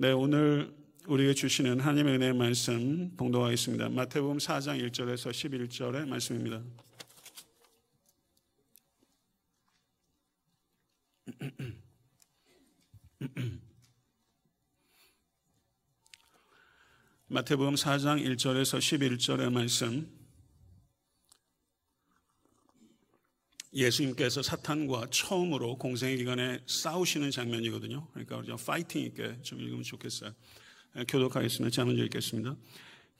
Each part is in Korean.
네, 오늘 우리에게 주시는 하나님의 은혜의 말씀 봉독하겠습니다. 마태복음 4장 1절에서 11절의 말씀입니다. 마태복음 4장 1절에서 11절의 말씀 예수님께서 사탄과 처음으로 공생의 기간에 싸우시는 장면이거든요. 그러니까 좀 파이팅 있게 좀 읽으면 좋겠어요. 예, 교독하겠습니다. 제가 먼저 읽겠습니다.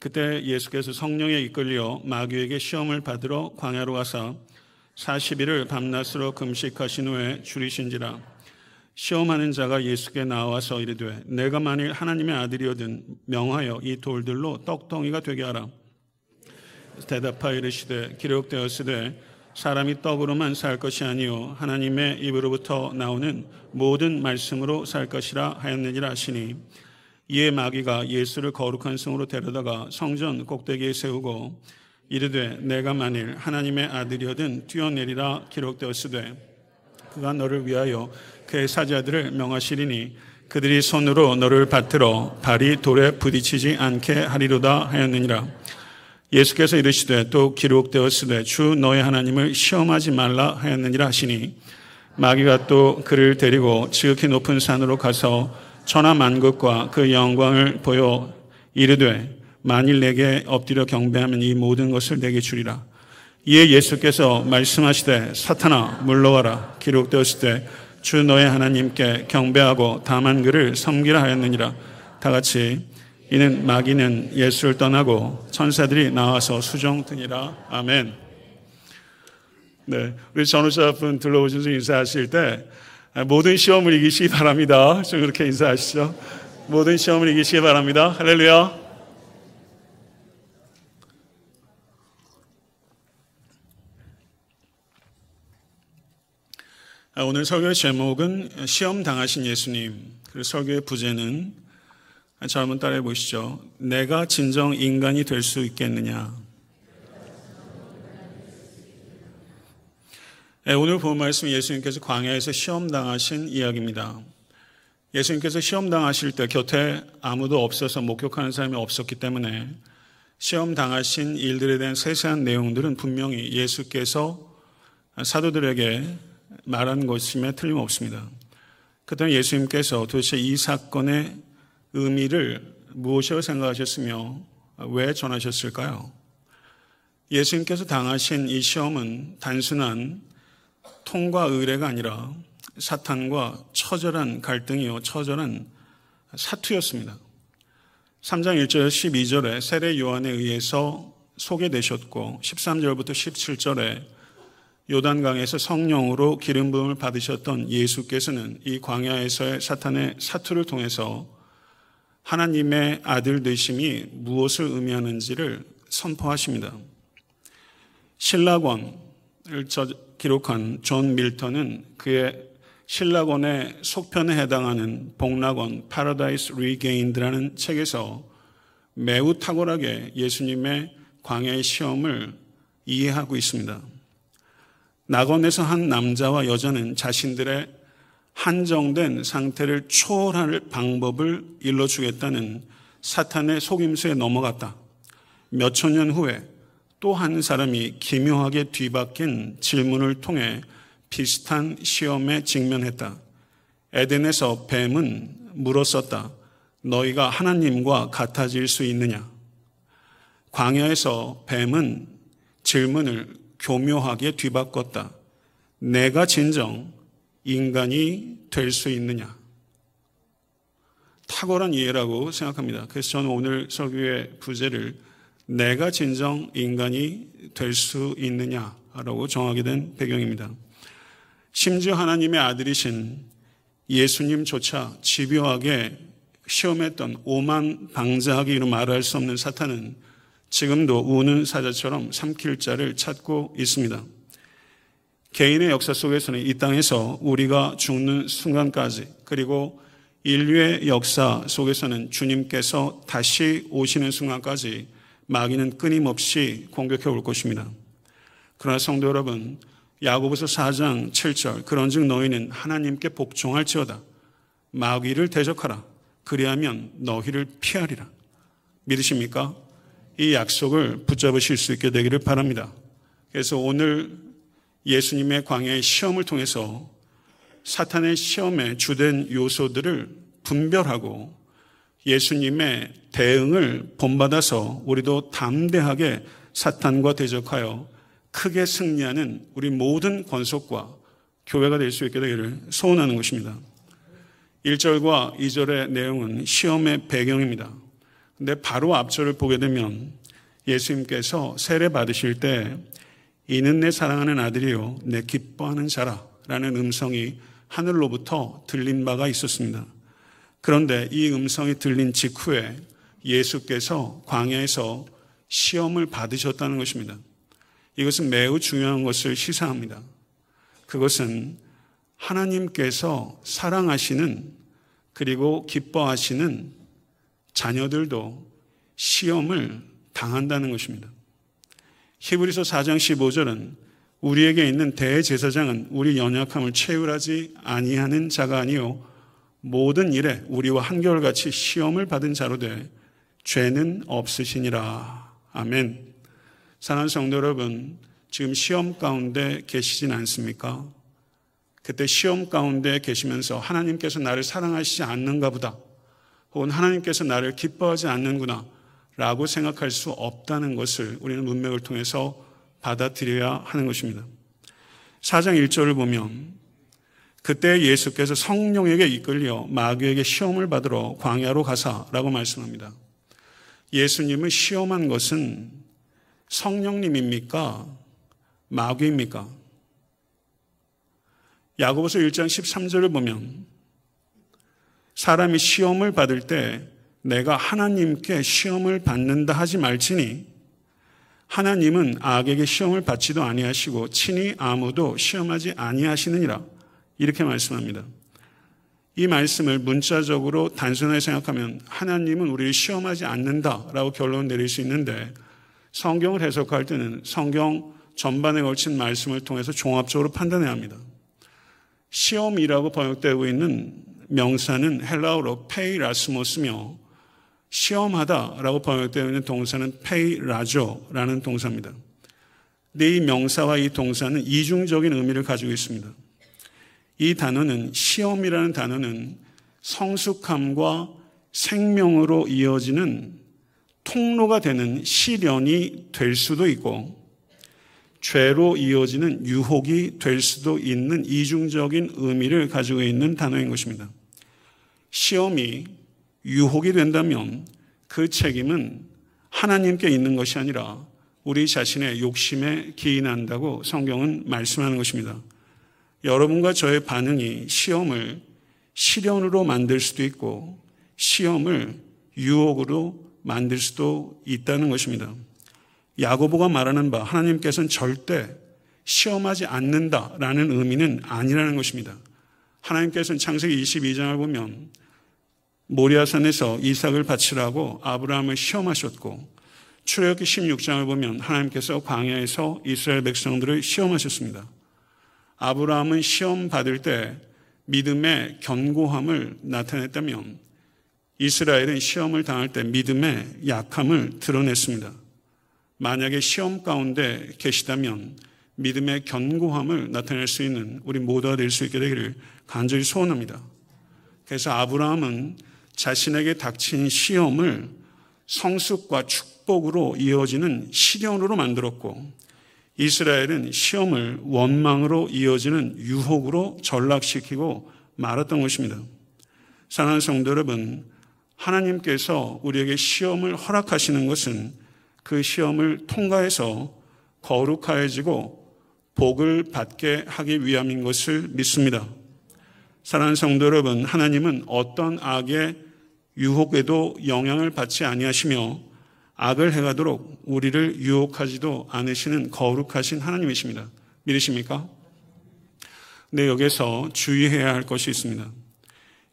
그때 예수께서 성령에 이끌려 마귀에게 시험을 받으러 광야로 가사 40일을 밤낮으로 금식하신 후에 줄이신지라 시험하는 자가 예수께 나와서 이르되 내가 만일 하나님의 아들이거든 명하여 이 돌들로 떡덩이가 되게 하라 대답하여 이르시되 기록되었으되 사람이 떡으로만 살 것이 아니요 하나님의 입으로부터 나오는 모든 말씀으로 살 것이라 하였느니라 하시니 이에 마귀가 예수를 거룩한 성으로 데려다가 성전 꼭대기에 세우고 이르되 내가 만일 하나님의 아들이거든 뛰어내리라 기록되었으되 그가 너를 위하여 그의 사자들을 명하시리니 그들이 손으로 너를 받들어 발이 돌에 부딪히지 않게 하리로다 하였느니라 예수께서 이르시되 또 기록되었으되 주 너의 하나님을 시험하지 말라 하였느니라 하시니 마귀가 또 그를 데리고 지극히 높은 산으로 가서 천하 만국과 그 영광을 보여 이르되 만일 내게 엎드려 경배하면 이 모든 것을 내게 주리라. 이에 예수께서 말씀하시되 사탄아 물러가라 기록되었을 때 주 너의 하나님께 경배하고 다만 그를 섬기라 하였느니라. 다 같이 이는 마귀는 예수를 떠나고 천사들이 나와서 수종드니라. 아멘. 네, 우리 전우자분 들러오셔서 인사하실 때 모든 시험을 이기시기 바랍니다. 좀 그렇게 인사하시죠. 모든 시험을 이기시기 바랍니다. 할렐루야. 오늘 설교의 제목은 시험 당하신 예수님. 그리고 설교의 부제는 자, 한번 따라해 보시죠. 내가 진정 인간이 될 수 있겠느냐? 네, 오늘 본 말씀 예수님께서 광야에서 시험 당하신 이야기입니다. 예수님께서 시험 당하실 때 곁에 아무도 없어서 목격하는 사람이 없었기 때문에 시험 당하신 일들에 대한 세세한 내용들은 분명히 예수께서 사도들에게 말한 것임에 틀림없습니다. 그때 예수님께서 도대체 이 사건의 의미를 무엇이라고 생각하셨으며 왜 전하셨을까요? 예수님께서 당하신 이 시험은 단순한 통과 의례가 아니라 사탄과 처절한 갈등이요, 처절한 사투였습니다. 3장 1절 12절에 세례 요한에 의해서 소개되셨고 13절부터 17절에 요단강에서 성령으로 기름 부음을 받으셨던 예수께서는 이 광야에서의 사탄의 사투를 통해서 하나님의 아들 되심이 무엇을 의미하는지를 선포하십니다. 실낙원을 기록한 존 밀턴은 그의 실낙원의 속편에 해당하는 복낙원 Paradise Regained라는 책에서 매우 탁월하게 예수님의 광야의 시험을 이해하고 있습니다. 낙원에서 한 남자와 여자는 자신들의 한정된 상태를 초월할 방법을 일러주겠다는 사탄의 속임수에 넘어갔다. 몇천 년 후에 또 한 사람이 기묘하게 뒤바뀐 질문을 통해 비슷한 시험에 직면했다. 에덴에서 뱀은 물었었다. 너희가 하나님과 같아질 수 있느냐? 광야에서 뱀은 질문을 교묘하게 뒤바꿨다. 내가 진정 인간이 될 수 있느냐? 탁월한 이해라고 생각합니다. 그래서 저는 오늘 설교의 부제를 내가 진정 인간이 될 수 있느냐라고 정하게 된 배경입니다. 심지어 하나님의 아들이신 예수님조차 집요하게 시험했던 오만 방자하기 이로 말할 수 없는 사탄은 지금도 우는 사자처럼 삼킬 자를 찾고 있습니다. 개인의 역사 속에서는 이 땅에서 우리가 죽는 순간까지 그리고 인류의 역사 속에서는 주님께서 다시 오시는 순간까지 마귀는 끊임없이 공격해 올 것입니다. 그러나 성도 여러분, 야고보서 4장 7절 그런즉 너희는 하나님께 복종할지어다 마귀를 대적하라 그리하면 너희를 피하리라. 믿으십니까? 이 약속을 붙잡으실 수 있게 되기를 바랍니다. 그래서 오늘 예수님의 광야의 시험을 통해서 사탄의 시험의 주된 요소들을 분별하고 예수님의 대응을 본받아서 우리도 담대하게 사탄과 대적하여 크게 승리하는 우리 모든 권속과 교회가 될 수 있게 되기를 소원하는 것입니다. 1절과 2절의 내용은 시험의 배경입니다. 근데 바로 앞절을 보게 되면 예수님께서 세례 받으실 때 이는 내 사랑하는 아들이요 내 기뻐하는 자라 라는 음성이 하늘로부터 들린 바가 있었습니다. 그런데 이 음성이 들린 직후에 예수께서 광야에서 시험을 받으셨다는 것입니다. 이것은 매우 중요한 것을 시사합니다. 그것은 하나님께서 사랑하시는 그리고 기뻐하시는 자녀들도 시험을 당한다는 것입니다. 히브리서 4장 15절은 우리에게 있는 대제사장은 우리 연약함을 채울하지 아니하는 자가 아니요 모든 일에 우리와 한결같이 시험을 받은 자로 돼 죄는 없으시니라. 아멘. 사랑하는 성도 여러분, 지금 시험 가운데 계시진 않습니까? 그때 시험 가운데 계시면서 하나님께서 나를 사랑하시지 않는가 보다. 혹은 하나님께서 나를 기뻐하지 않는구나. 라고 생각할 수 없다는 것을 우리는 문맥을 통해서 받아들여야 하는 것입니다. 4장 1절을 보면 그때 예수께서 성령에게 이끌려 마귀에게 시험을 받으러 광야로 가사라고 말씀합니다. 예수님을 시험한 것은 성령님입니까? 마귀입니까? 야고보서 1장 13절을 보면 사람이 시험을 받을 때 내가 하나님께 시험을 받는다 하지 말지니 하나님은 악에게 시험을 받지도 아니하시고 친히 아무도 시험하지 아니하시느니라 이렇게 말씀합니다. 이 말씀을 문자적으로 단순하게 생각하면 하나님은 우리를 시험하지 않는다라고 결론 내릴 수 있는데 성경을 해석할 때는 성경 전반에 걸친 말씀을 통해서 종합적으로 판단해야 합니다. 시험이라고 번역되고 있는 명사는 헬라어로 페이라스모스며 시험하다라고 번역되어 있는 동사는 페이라조라는 동사입니다. 이 명사와 이 동사는 이중적인 의미를 가지고 있습니다. 이 단어는 시험이라는 단어는 성숙함과 생명으로 이어지는 통로가 되는 시련이 될 수도 있고 죄로 이어지는 유혹이 될 수도 있는 이중적인 의미를 가지고 있는 단어인 것입니다. 시험이 유혹이 된다면 그 책임은 하나님께 있는 것이 아니라 우리 자신의 욕심에 기인한다고 성경은 말씀하는 것입니다. 여러분과 저의 반응이 시험을 시련으로 만들 수도 있고 시험을 유혹으로 만들 수도 있다는 것입니다. 야고보가 말하는 바 하나님께서는 절대 시험하지 않는다라는 의미는 아니라는 것입니다. 하나님께서는 창세기 22장을 보면 모리아산에서 이삭을 바치라고 아브라함을 시험하셨고 출애굽기 16장을 보면 하나님께서 광야에서 이스라엘 백성들을 시험하셨습니다. 아브라함은 시험 받을 때 믿음의 견고함을 나타냈다면 이스라엘은 시험을 당할 때 믿음의 약함을 드러냈습니다. 만약에 시험 가운데 계시다면 믿음의 견고함을 나타낼 수 있는 우리 모두가 될 수 있게 되기를 간절히 소원합니다. 그래서 아브라함은 자신에게 닥친 시험을 성숙과 축복으로 이어지는 시련으로 만들었고 이스라엘은 시험을 원망으로 이어지는 유혹으로 전락시키고 말았던 것입니다. 사랑하는 성도 여러분, 하나님께서 우리에게 시험을 허락하시는 것은 그 시험을 통과해서 거룩하여지고 복을 받게 하기 위함인 것을 믿습니다. 사랑하는 성도 여러분, 하나님은 어떤 악의 유혹에도 영향을 받지 아니하시며 악을 행하도록 우리를 유혹하지도 않으시는 거룩하신 하나님이십니다. 믿으십니까? 네, 여기서 주의해야 할 것이 있습니다.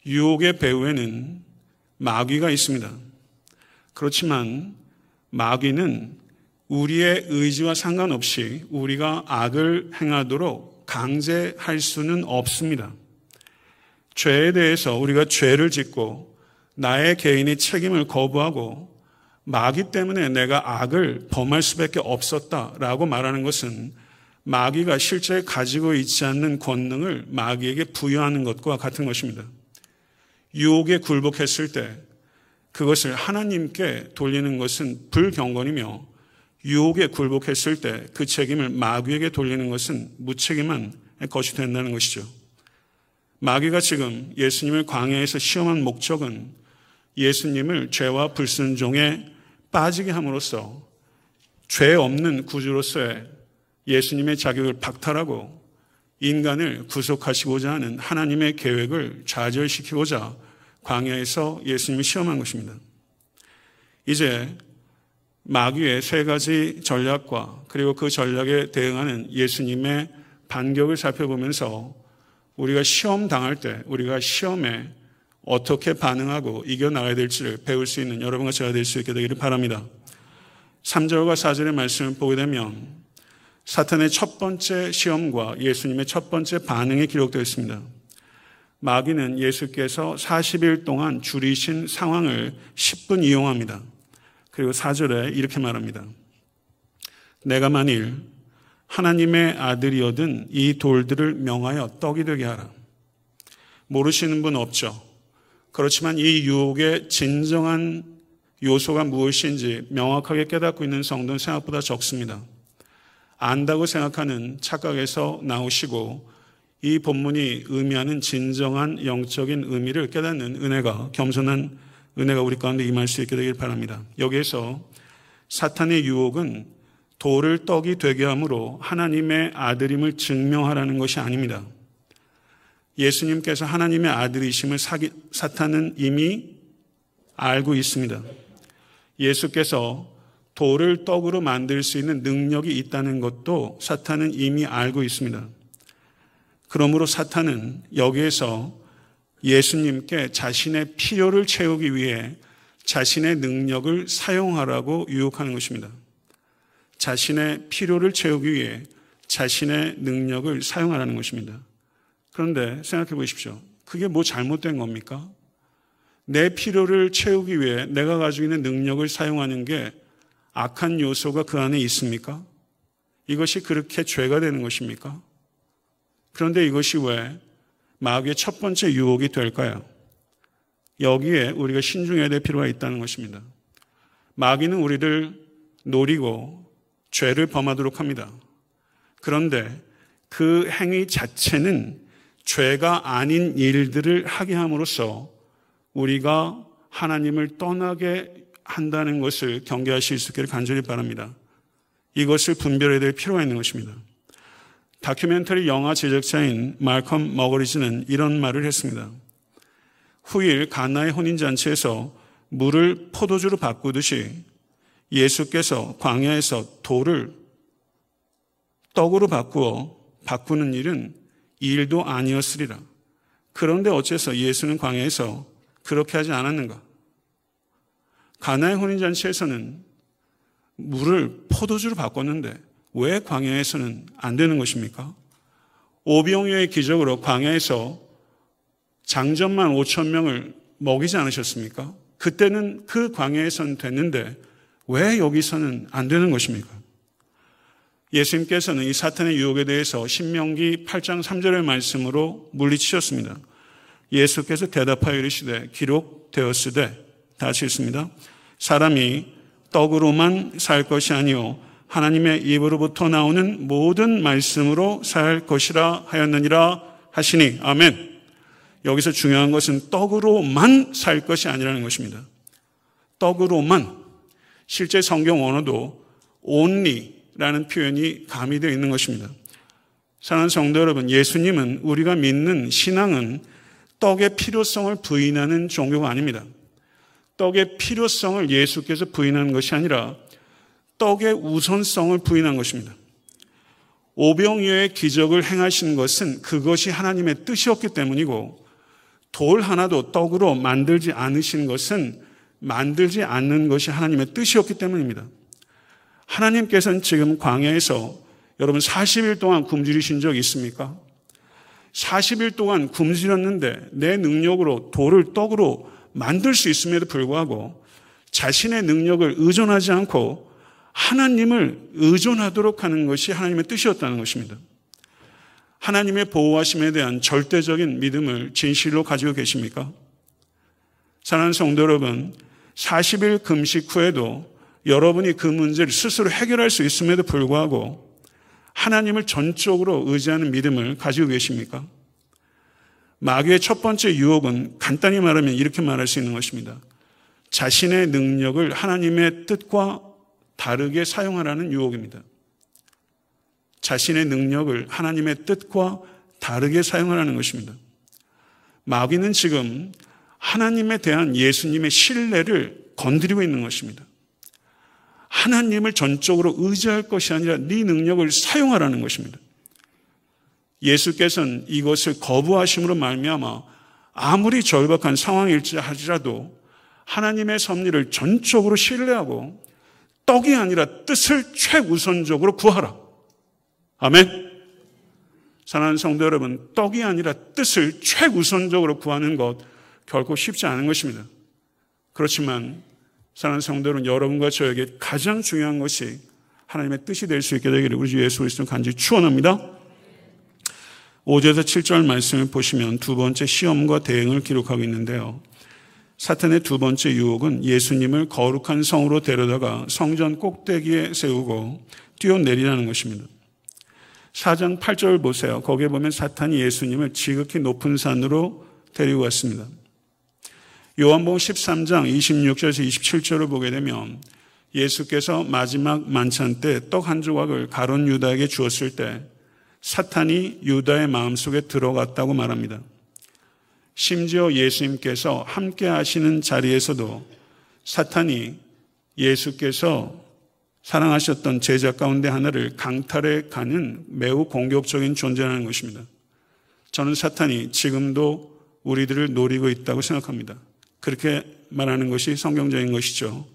유혹의 배후에는 마귀가 있습니다. 그렇지만 마귀는 우리의 의지와 상관없이 우리가 악을 행하도록 강제할 수는 없습니다. 죄에 대해서 우리가 죄를 짓고 나의 개인이 책임을 거부하고 마귀 때문에 내가 악을 범할 수밖에 없었다라고 말하는 것은 마귀가 실제 가지고 있지 않는 권능을 마귀에게 부여하는 것과 같은 것입니다. 유혹에 굴복했을 때 그것을 하나님께 돌리는 것은 불경건이며 유혹에 굴복했을 때 그 책임을 마귀에게 돌리는 것은 무책임한 것이 된다는 것이죠. 마귀가 지금 예수님을 광야에서 시험한 목적은 예수님을 죄와 불순종에 빠지게 함으로써 죄 없는 구주로서의 예수님의 자격을 박탈하고 인간을 구속하시고자 하는 하나님의 계획을 좌절시키고자 광야에서 예수님이 시험한 것입니다. 이제 마귀의 세 가지 전략과 그리고 그 전략에 대응하는 예수님의 반격을 살펴보면서 우리가 시험 당할 때 우리가 시험에 어떻게 반응하고 이겨나가야 될지를 배울 수 있는 여러분과 제가 될 수 있게 되기를 바랍니다. 3절과 4절의 말씀을 보게 되면 사탄의 첫 번째 시험과 예수님의 첫 번째 반응이 기록되어 있습니다. 마귀는 예수께서 40일 동안 줄이신 상황을 10분 이용합니다. 그리고 4절에 이렇게 말합니다. 내가 만일 하나님의 아들이어든 이 돌들을 명하여 떡이 되게 하라. 모르시는 분 없죠. 그렇지만 이 유혹의 진정한 요소가 무엇인지 명확하게 깨닫고 있는 성도는 생각보다 적습니다. 안다고 생각하는 착각에서 나오시고 이 본문이 의미하는 진정한 영적인 의미를 깨닫는 은혜가 겸손한 은혜가 우리 가운데 임할 수 있게 되길 바랍니다. 여기에서 사탄의 유혹은 돌을 떡이 되게 함으로 하나님의 아들임을 증명하라는 것이 아닙니다. 예수님께서 하나님의 아들이심을 사탄은 이미 알고 있습니다. 예수께서 돌을 떡으로 만들 수 있는 능력이 있다는 것도 사탄은 이미 알고 있습니다. 그러므로 사탄은 여기에서 예수님께 자신의 필요를 채우기 위해 자신의 능력을 사용하라고 유혹하는 것입니다. 자신의 필요를 채우기 위해 자신의 능력을 사용하라는 것입니다. 그런데 생각해 보십시오. 그게 뭐 잘못된 겁니까? 내 필요를 채우기 위해 내가 가지고 있는 능력을 사용하는 게 악한 요소가 그 안에 있습니까? 이것이 그렇게 죄가 되는 것입니까? 그런데 이것이 왜 마귀의 첫 번째 유혹이 될까요? 여기에 우리가 신중해야 될 필요가 있다는 것입니다. 마귀는 우리를 노리고 죄를 범하도록 합니다. 그런데 그 행위 자체는 죄가 아닌 일들을 하게 함으로써 우리가 하나님을 떠나게 한다는 것을 경계하실 수 있기를 간절히 바랍니다. 이것을 분별해야 될 필요가 있는 것입니다. 다큐멘터리 영화 제작자인 말컴 머거리즈는 이런 말을 했습니다. 후일 가나의 혼인잔치에서 물을 포도주로 바꾸듯이 예수께서 광야에서 돌을 떡으로 바꾸어 바꾸는 일은 일도 아니었으리라. 그런데 어째서 예수는 광야에서 그렇게 하지 않았는가? 가나의 혼인잔치에서는 물을 포도주로 바꿨는데 왜 광야에서는 안 되는 것입니까? 오병이어의 기적으로 광야에서 장전만 5천 명을 먹이지 않으셨습니까? 그때는 그 광야에서는 됐는데 왜 여기서는 안 되는 것입니까? 예수님께서는 이 사탄의 유혹에 대해서 신명기 8장 3절의 말씀으로 물리치셨습니다. 예수께서 대답하여 이르시되 기록되었으되 다시 읽습니다. 사람이 떡으로만 살 것이 아니요 하나님의 입으로부터 나오는 모든 말씀으로 살 것이라 하였느니라 하시니 아멘. 여기서 중요한 것은 떡으로만 살 것이 아니라는 것입니다. 떡으로만 실제 성경 언어도 only 라는 표현이 가미되어 있는 것입니다. 사랑하는 성도 여러분, 예수님은 우리가 믿는 신앙은 떡의 필요성을 부인하는 종교가 아닙니다. 떡의 필요성을 예수께서 부인하는 것이 아니라 떡의 우선성을 부인한 것입니다. 오병이어의 기적을 행하신 것은 그것이 하나님의 뜻이었기 때문이고 돌 하나도 떡으로 만들지 않으신 것은 만들지 않는 것이 하나님의 뜻이었기 때문입니다. 하나님께서는 지금 광야에서 여러분 40일 동안 굶주리신 적 있습니까? 40일 동안 굶주렸는데 내 능력으로 돌을 떡으로 만들 수 있음에도 불구하고 자신의 능력을 의존하지 않고 하나님을 의존하도록 하는 것이 하나님의 뜻이었다는 것입니다. 하나님의 보호하심에 대한 절대적인 믿음을 진실로 가지고 계십니까? 사랑하는 성도 여러분, 40일 금식 후에도 여러분이 그 문제를 스스로 해결할 수 있음에도 불구하고 하나님을 전적으로 의지하는 믿음을 가지고 계십니까? 마귀의 첫 번째 유혹은 간단히 말하면 이렇게 말할 수 있는 것입니다. 자신의 능력을 하나님의 뜻과 다르게 사용하라는 유혹입니다. 자신의 능력을 하나님의 뜻과 다르게 사용하라는 것입니다. 마귀는 지금 하나님에 대한 예수님의 신뢰를 건드리고 있는 것입니다. 하나님을 전적으로 의지할 것이 아니라 네 능력을 사용하라는 것입니다. 예수께서는 이것을 거부하심으로 말미암아 아무리 절박한 상황일지 하지라도 하나님의 섭리를 전적으로 신뢰하고 떡이 아니라 뜻을 최우선적으로 구하라. 아멘. 사랑하는 성도 여러분, 떡이 아니라 뜻을 최우선적으로 구하는 것 결코 쉽지 않은 것입니다. 그렇지만 사랑하는 성도 여러분, 여러분과 저에게 가장 중요한 것이 하나님의 뜻이 될 수 있게 되기를 우리 주 예수 그리스도 간절히 축원합니다. 5절에서 7절 말씀을 보시면 두 번째 시험과 대응을 기록하고 있는데요. 사탄의 두 번째 유혹은 예수님을 거룩한 성으로 데려다가 성전 꼭대기에 세우고 뛰어내리라는 것입니다. 4장 8절 보세요. 거기에 보면 사탄이 예수님을 지극히 높은 산으로 데리고 갔습니다. 요한복음 13장 26절에서 27절을 보게 되면 예수께서 마지막 만찬 때 떡 한 조각을 가론 유다에게 주었을 때 사탄이 유다의 마음속에 들어갔다고 말합니다. 심지어 예수님께서 함께 하시는 자리에서도 사탄이 예수께서 사랑하셨던 제자 가운데 하나를 강탈해 가는 매우 공격적인 존재라는 것입니다. 저는 사탄이 지금도 우리들을 노리고 있다고 생각합니다. 그렇게 말하는 것이 성경적인 것이죠.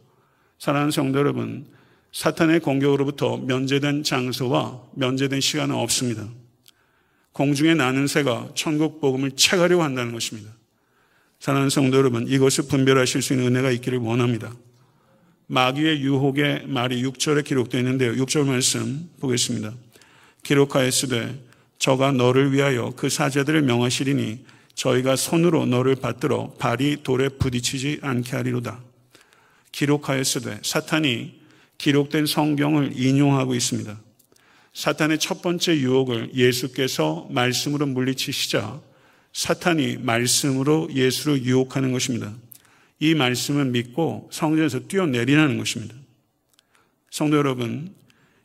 사랑하는 성도 여러분, 사탄의 공격으로부터 면제된 장소와 면제된 시간은 없습니다. 공중에 나는 새가 천국 복음을 채가려고 한다는 것입니다. 사랑하는 성도 여러분, 이것을 분별하실 수 있는 은혜가 있기를 원합니다. 마귀의 유혹의 말이 6절에 기록되어 있는데요. 6절 말씀 보겠습니다. 기록하였으되 저가 너를 위하여 그 사자들을 명하시리니 저희가 손으로 너를 받들어 발이 돌에 부딪히지 않게 하리로다. 기록하였으되 사탄이 기록된 성경을 인용하고 있습니다. 사탄의 첫 번째 유혹을 예수께서 말씀으로 물리치시자 사탄이 말씀으로 예수를 유혹하는 것입니다. 이 말씀을 믿고 성전에서 뛰어내리라는 것입니다. 성도 여러분,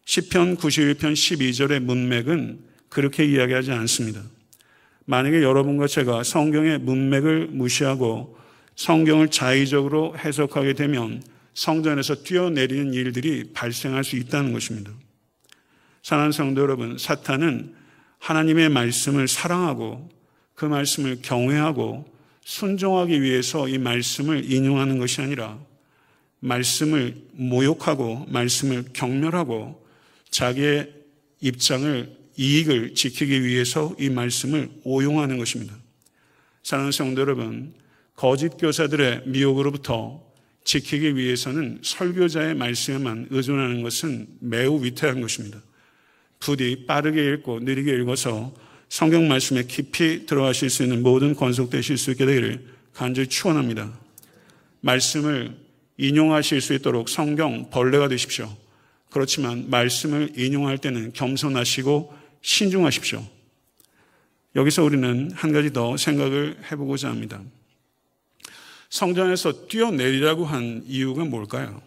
10편 91편 12절의 문맥은 그렇게 이야기하지 않습니다. 만약에 여러분과 제가 성경의 문맥을 무시하고 성경을 자의적으로 해석하게 되면 성전에서 뛰어내리는 일들이 발생할 수 있다는 것입니다. 사랑하는 성도 여러분, 사탄은 하나님의 말씀을 사랑하고 그 말씀을 경외하고 순종하기 위해서 이 말씀을 인용하는 것이 아니라 말씀을 모욕하고 말씀을 경멸하고 자기의 입장을 이익을 지키기 위해서 이 말씀을 오용하는 것입니다. 사랑하는 성도 여러분, 거짓 교사들의 미혹으로부터 지키기 위해서는 설교자의 말씀에만 의존하는 것은 매우 위태한 것입니다. 부디 빠르게 읽고 느리게 읽어서 성경 말씀에 깊이 들어가실 수 있는 모든 건속되실 수 있게 되기를 간절히 축원합니다. 말씀을 인용하실 수 있도록 성경 벌레가 되십시오. 그렇지만 말씀을 인용할 때는 겸손하시고 신중하십시오. 여기서 우리는 한 가지 더 생각을 해보고자 합니다. 성전에서 뛰어내리라고 한 이유가 뭘까요?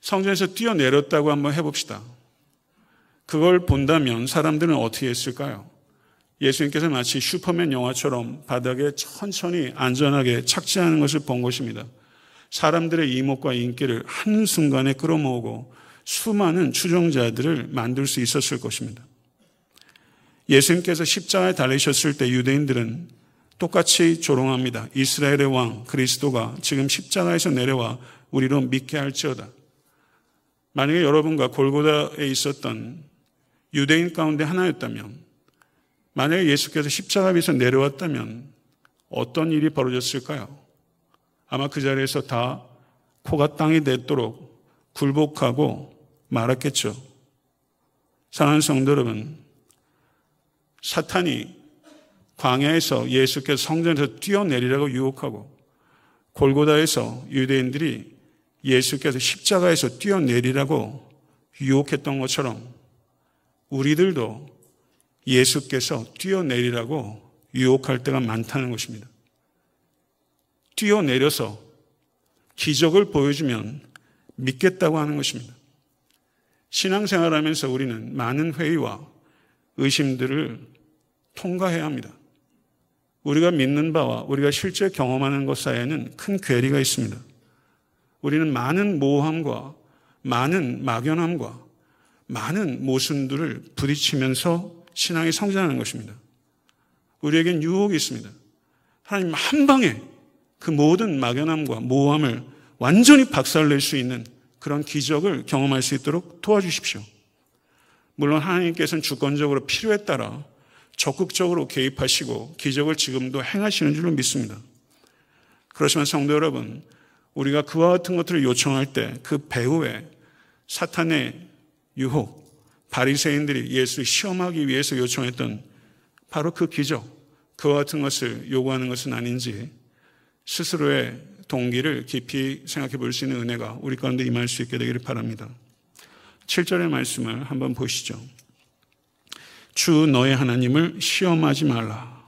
성전에서 뛰어내렸다고 한번 해봅시다. 그걸 본다면 사람들은 어떻게 했을까요? 예수님께서 마치 슈퍼맨 영화처럼 바닥에 천천히 안전하게 착지하는 것을 본 것입니다. 사람들의 이목과 인기를 한순간에 끌어모으고 수많은 추종자들을 만들 수 있었을 것입니다. 예수님께서 십자가에 달리셨을 때 유대인들은 똑같이 조롱합니다. 이스라엘의 왕 그리스도가 지금 십자가에서 내려와 우리로 믿게 할지어다. 만약에 여러분과 골고다에 있었던 유대인 가운데 하나였다면 만약에 예수께서 십자가 위에서 내려왔다면 어떤 일이 벌어졌을까요? 아마 그 자리에서 다 코가 땅이 냈도록 굴복하고 말았겠죠. 사랑하는 성도 여러분, 사탄이 광야에서 예수께서 성전에서 뛰어내리라고 유혹하고 골고다에서 유대인들이 예수께서 십자가에서 뛰어내리라고 유혹했던 것처럼 우리들도 예수께서 뛰어내리라고 유혹할 때가 많다는 것입니다. 뛰어내려서 기적을 보여주면 믿겠다고 하는 것입니다. 신앙생활 하면서 우리는 많은 회의와 의심들을 통과해야 합니다. 우리가 믿는 바와 우리가 실제 경험하는 것 사이에는 큰 괴리가 있습니다. 우리는 많은 모함과 많은 막연함과 많은 모순들을 부딪히면서 신앙이 성장하는 것입니다. 우리에겐 유혹이 있습니다. 하나님 한 방에 그 모든 막연함과 모함을 완전히 박살낼 수 있는 그런 기적을 경험할 수 있도록 도와주십시오. 물론 하나님께서는 주권적으로 필요에 따라 적극적으로 개입하시고 기적을 지금도 행하시는 줄로 믿습니다. 그렇지만 성도 여러분, 우리가 그와 같은 것들을 요청할 때 그 배후에 사탄의 유혹, 바리새인들이 예수를 시험하기 위해서 요청했던 바로 그 기적, 그와 같은 것을 요구하는 것은 아닌지 스스로의 동기를 깊이 생각해 볼 수 있는 은혜가 우리 가운데 임할 수 있게 되기를 바랍니다. 7절의 말씀을 한번 보시죠. 주 너의 하나님을 시험하지 말라.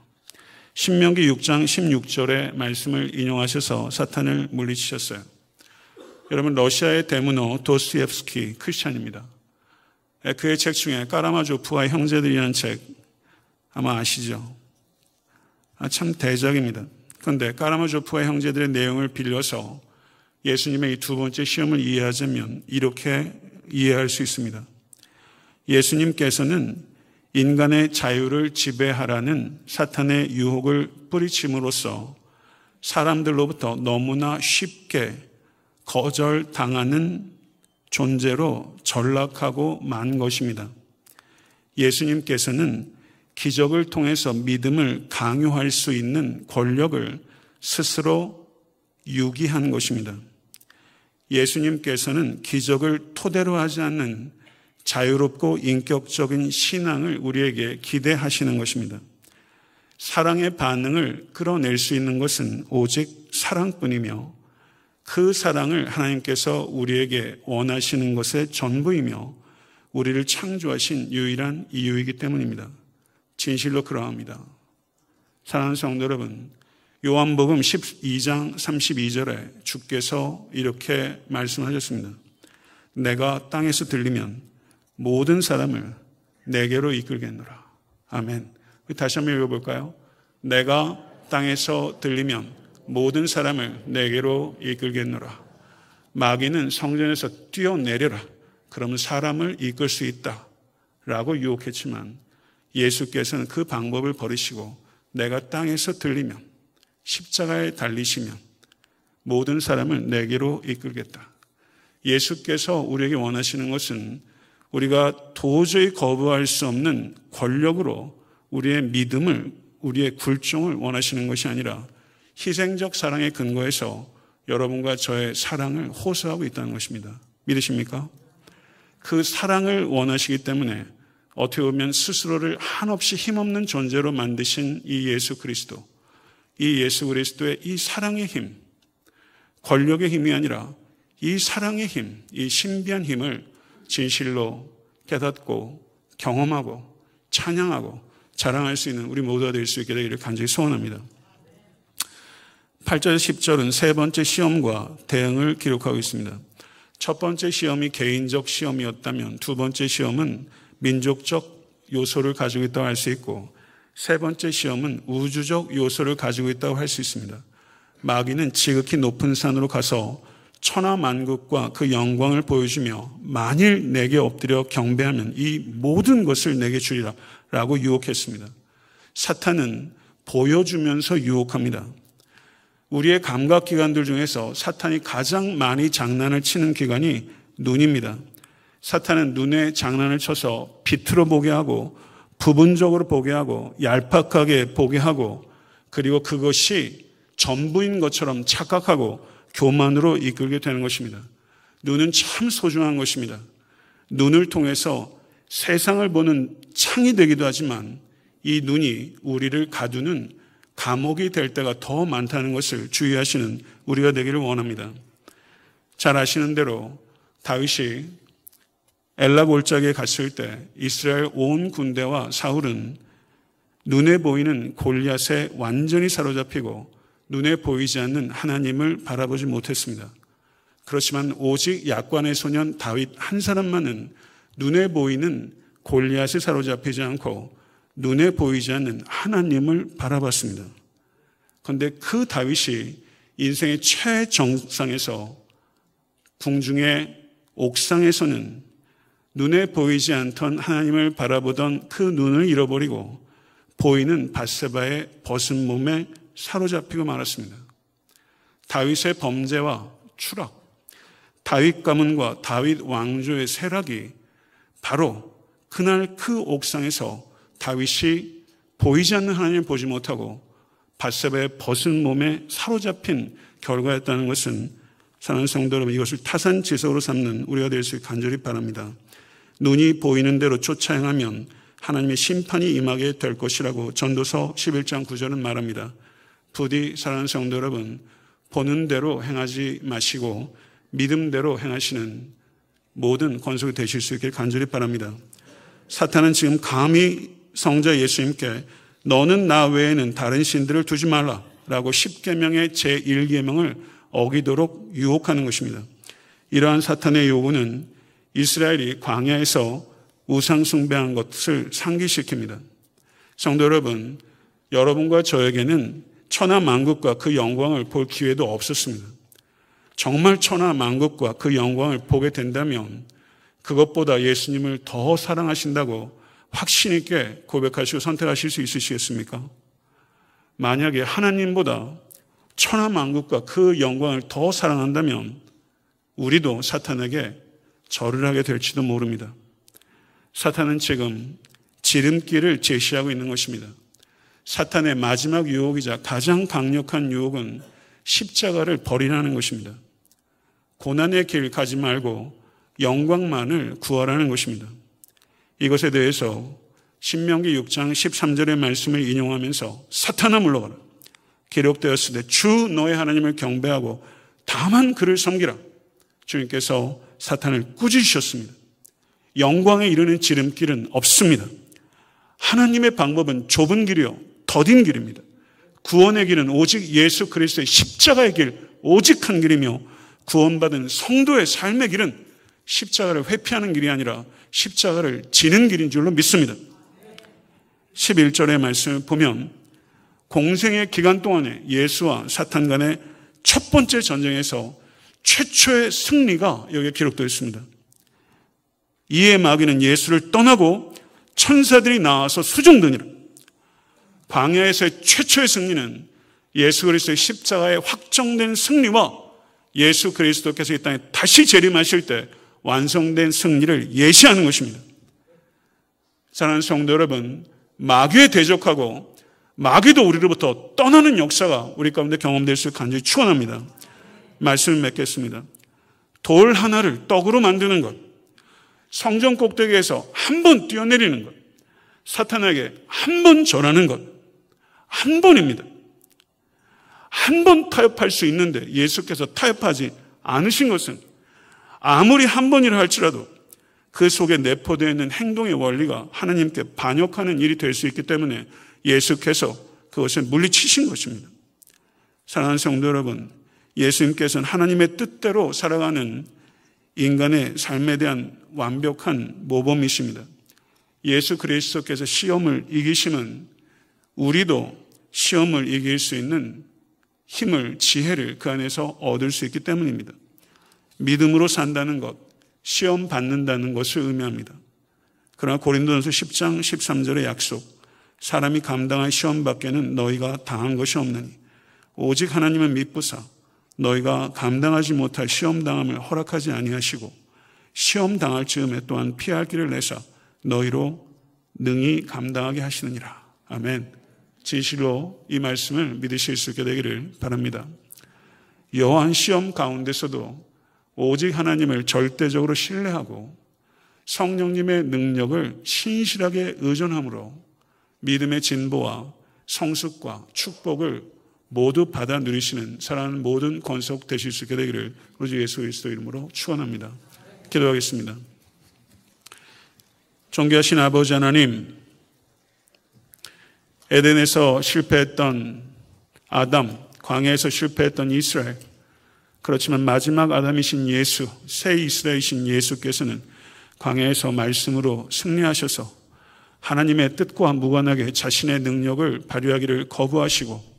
신명기 6장 16절의 말씀을 인용하셔서 사탄을 물리치셨어요. 여러분 러시아의 대문호 도스예프스키 크리스찬입니다. 그의 책 중에 까라마조프와 형제들이라는 책 아마 아시죠? 아, 참 대작입니다. 그런데 까라마조프와 형제들의 내용을 빌려서 예수님의 이 두 번째 시험을 이해하자면 이렇게 이해할 수 있습니다. 예수님께서는 인간의 자유를 지배하라는 사탄의 유혹을 뿌리침으로써 사람들로부터 너무나 쉽게 거절당하는 존재로 전락하고 만 것입니다. 예수님께서는 기적을 통해서 믿음을 강요할 수 있는 권력을 스스로 유기한 것입니다. 예수님께서는 기적을 토대로 하지 않는 자유롭고 인격적인 신앙을 우리에게 기대하시는 것입니다. 사랑의 반응을 끌어낼 수 있는 것은 오직 사랑뿐이며 그 사랑을 하나님께서 우리에게 원하시는 것의 전부이며 우리를 창조하신 유일한 이유이기 때문입니다. 진실로 그러합니다. 사랑하는 성도 여러분, 요한복음 12장 32절에 주께서 이렇게 말씀하셨습니다. 내가 땅에서 들리면 모든 사람을 내게로 이끌겠노라. 아멘. 다시 한번 읽어볼까요? 내가 땅에서 들리면 모든 사람을 내게로 이끌겠노라. 마귀는 성전에서 뛰어내려라. 그러면 사람을 이끌 수 있다. 라고 유혹했지만 예수께서는 그 방법을 버리시고 내가 땅에서 들리면 십자가에 달리시면 모든 사람을 내게로 이끌겠다. 예수께서 우리에게 원하시는 것은 우리가 도저히 거부할 수 없는 권력으로 우리의 믿음을, 우리의 굴종을 원하시는 것이 아니라 희생적 사랑의 근거에서 여러분과 저의 사랑을 호소하고 있다는 것입니다. 믿으십니까? 그 사랑을 원하시기 때문에 어떻게 보면 스스로를 한없이 힘없는 존재로 만드신 이 예수 그리스도, 이 예수 그리스도의 이 사랑의 힘, 권력의 힘이 아니라 이 사랑의 힘, 이 신비한 힘을 진실로 깨닫고 경험하고 찬양하고 자랑할 수 있는 우리 모두가 될 수 있게 되기를 간절히 소원합니다. 8절 10절은 세 번째 시험과 대응을 기록하고 있습니다. 첫 번째 시험이 개인적 시험이었다면 두 번째 시험은 민족적 요소를 가지고 있다고 할 수 있고 세 번째 시험은 우주적 요소를 가지고 있다고 할 수 있습니다. 마귀는 지극히 높은 산으로 가서 천하 만국과 그 영광을 보여주며 만일 내게 엎드려 경배하면 이 모든 것을 내게 주리라 라고 유혹했습니다. 사탄은 보여주면서 유혹합니다. 우리의 감각 기관들 중에서 사탄이 가장 많이 장난을 치는 기관이 눈입니다. 사탄은 눈에 장난을 쳐서 비틀어 보게 하고 부분적으로 보게 하고 얄팍하게 보게 하고 그리고 그것이 전부인 것처럼 착각하고 교만으로 이끌게 되는 것입니다. 눈은 참 소중한 것입니다. 눈을 통해서 세상을 보는 창이 되기도 하지만 이 눈이 우리를 가두는 감옥이 될 때가 더 많다는 것을 주의하시는 우리가 되기를 원합니다. 잘 아시는 대로 다윗이 엘라 골짜기에 갔을 때 이스라엘 온 군대와 사울은 눈에 보이는 골리앗에 완전히 사로잡히고 눈에 보이지 않는 하나님을 바라보지 못했습니다. 그렇지만 오직 약관의 소년 다윗 한 사람만은 눈에 보이는 골리앗에 사로잡히지 않고 눈에 보이지 않는 하나님을 바라봤습니다. 그런데 그 다윗이 인생의 최정상에서 궁중의 옥상에서는 눈에 보이지 않던 하나님을 바라보던 그 눈을 잃어버리고 보이는 바세바의 벗은 몸에 사로잡히고 말았습니다. 다윗의 범죄와 추락, 다윗 가문과 다윗 왕조의 세락이 바로 그날 그 옥상에서 다윗이 보이지 않는 하나님을 보지 못하고 바세바의 벗은 몸에 사로잡힌 결과였다는 것은 사랑하는 성도 여러분 이것을 타산지석으로 삼는 우리가 될 수 간절히 바랍니다. 눈이 보이는 대로 쫓아 행하면 하나님의 심판이 임하게 될 것이라고 전도서 11장 9절은 말합니다. 부디 사랑하는 성도 여러분 보는 대로 행하지 마시고 믿음대로 행하시는 모든 권속이 되실 수 있길 간절히 바랍니다. 사탄은 지금 감히 성자 예수님께 너는 나 외에는 다른 신들을 두지 말라라고 10계명의 제1계명을 어기도록 유혹하는 것입니다. 이러한 사탄의 요구는 이스라엘이 광야에서 우상 숭배한 것을 상기시킵니다. 성도 여러분, 여러분과 저에게는 천하 만국과 그 영광을 볼 기회도 없었습니다. 정말 천하 만국과 그 영광을 보게 된다면 그것보다 예수님을 더 사랑하신다고 확신 있게 고백하시고 선택하실 수 있으시겠습니까? 만약에 하나님보다 천하 만국과 그 영광을 더 사랑한다면 우리도 사탄에게 절을 하게 될지도 모릅니다. 사탄은 지금 지름길을 제시하고 있는 것입니다. 사탄의 마지막 유혹이자 가장 강력한 유혹은 십자가를 버리라는 것입니다. 고난의 길 가지 말고 영광만을 구하라는 것입니다. 이것에 대해서 신명기 6장 13절의 말씀을 인용하면서 사탄아 물러가라. 기록되었을 때 주 너의 하나님을 경배하고 다만 그를 섬기라. 주님께서 사탄을 꾸짖으셨습니다. 영광에 이르는 지름길은 없습니다. 하나님의 방법은 좁은 길이요. 더딘 길입니다. 구원의 길은 오직 예수 그리스도의 십자가의 길, 오직 한 길이며 구원받은 성도의 삶의 길은 십자가를 회피하는 길이 아니라 십자가를 지는 길인 줄로 믿습니다. 11절의 말씀을 보면 공생의 기간 동안에 예수와 사탄 간의 첫 번째 전쟁에서 최초의 승리가 여기에 기록되어 있습니다. 이에 마귀는 예수를 떠나고 천사들이 나와서 수종드니라. 광야에서의 최초의 승리는 예수 그리스도의 십자가의 확정된 승리와 예수 그리스도께서 이 땅에 다시 재림하실 때 완성된 승리를 예시하는 것입니다. 사랑하는 성도 여러분, 마귀에 대적하고 마귀도 우리로부터 떠나는 역사가 우리 가운데 경험될 수 간절히 축원합니다. 말씀을 맺겠습니다. 돌 하나를 떡으로 만드는 것, 성전 꼭대기에서 한 번 뛰어내리는 것, 사탄에게 한 번 절하는 것, 한 번입니다. 한 번 타협할 수 있는데 예수께서 타협하지 않으신 것은 아무리 한 번이라 할지라도 그 속에 내포되어 있는 행동의 원리가 하나님께 반역하는 일이 될 수 있기 때문에 예수께서 그것을 물리치신 것입니다. 사랑하는 성도 여러분, 예수님께서는 하나님의 뜻대로 살아가는 인간의 삶에 대한 완벽한 모범이십니다. 예수 그리스도께서 시험을 이기시면 우리도 시험을 이길 수 있는 힘을, 지혜를 그 안에서 얻을 수 있기 때문입니다. 믿음으로 산다는 것, 시험 받는다는 것을 의미합니다. 그러나 고린도전서 10장 13절의 약속, 사람이 감당할 시험 밖에는 너희가 당한 것이 없느니 오직 하나님은 믿부사 너희가 감당하지 못할 시험 당함을 허락하지 아니하시고 시험 당할 즈음에 또한 피할 길을 내사 너희로 능히 감당하게 하시느니라. 아멘. 진실로 이 말씀을 믿으실 수 있게 되기를 바랍니다. 여호한 시험 가운데서도 오직 하나님을 절대적으로 신뢰하고 성령님의 능력을 신실하게 의존함으로 믿음의 진보와 성숙과 축복을 모두 받아 누리시는 사랑하는 모든 권속 되실 수 있게 되기를 우리 예수 그리스도 이름으로 축원합니다. 기도하겠습니다. 존귀하신 아버지 하나님, 에덴에서 실패했던 아담, 광야에서 실패했던 이스라엘, 그렇지만 마지막 아담이신 예수, 새 이스라엘이신 예수께서는 광야에서 말씀으로 승리하셔서 하나님의 뜻과 무관하게 자신의 능력을 발휘하기를 거부하시고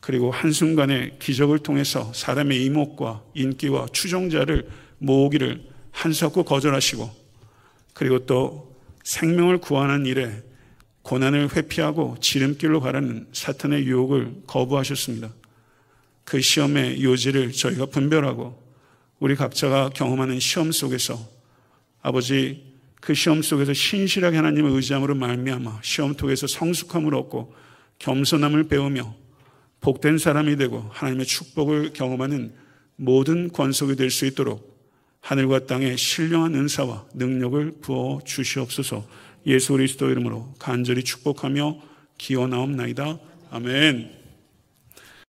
그리고 한순간에 기적을 통해서 사람의 이목과 인기와 추종자를 모으기를 한사코 거절하시고 그리고 또 생명을 구하는 일에 고난을 회피하고 지름길로 가라는 사탄의 유혹을 거부하셨습니다. 그 시험의 요지를 저희가 분별하고 우리 각자가 경험하는 시험 속에서 아버지 그 시험 속에서 신실하게 하나님을 의지함으로 말미암아 시험통에서 성숙함을 얻고 겸손함을 배우며 복된 사람이 되고 하나님의 축복을 경험하는 모든 권속이 될 수 있도록 하늘과 땅에 신령한 은사와 능력을 부어 주시옵소서 예수 그리스도 이름으로 간절히 축복하며 기원하옵나이다. 아멘.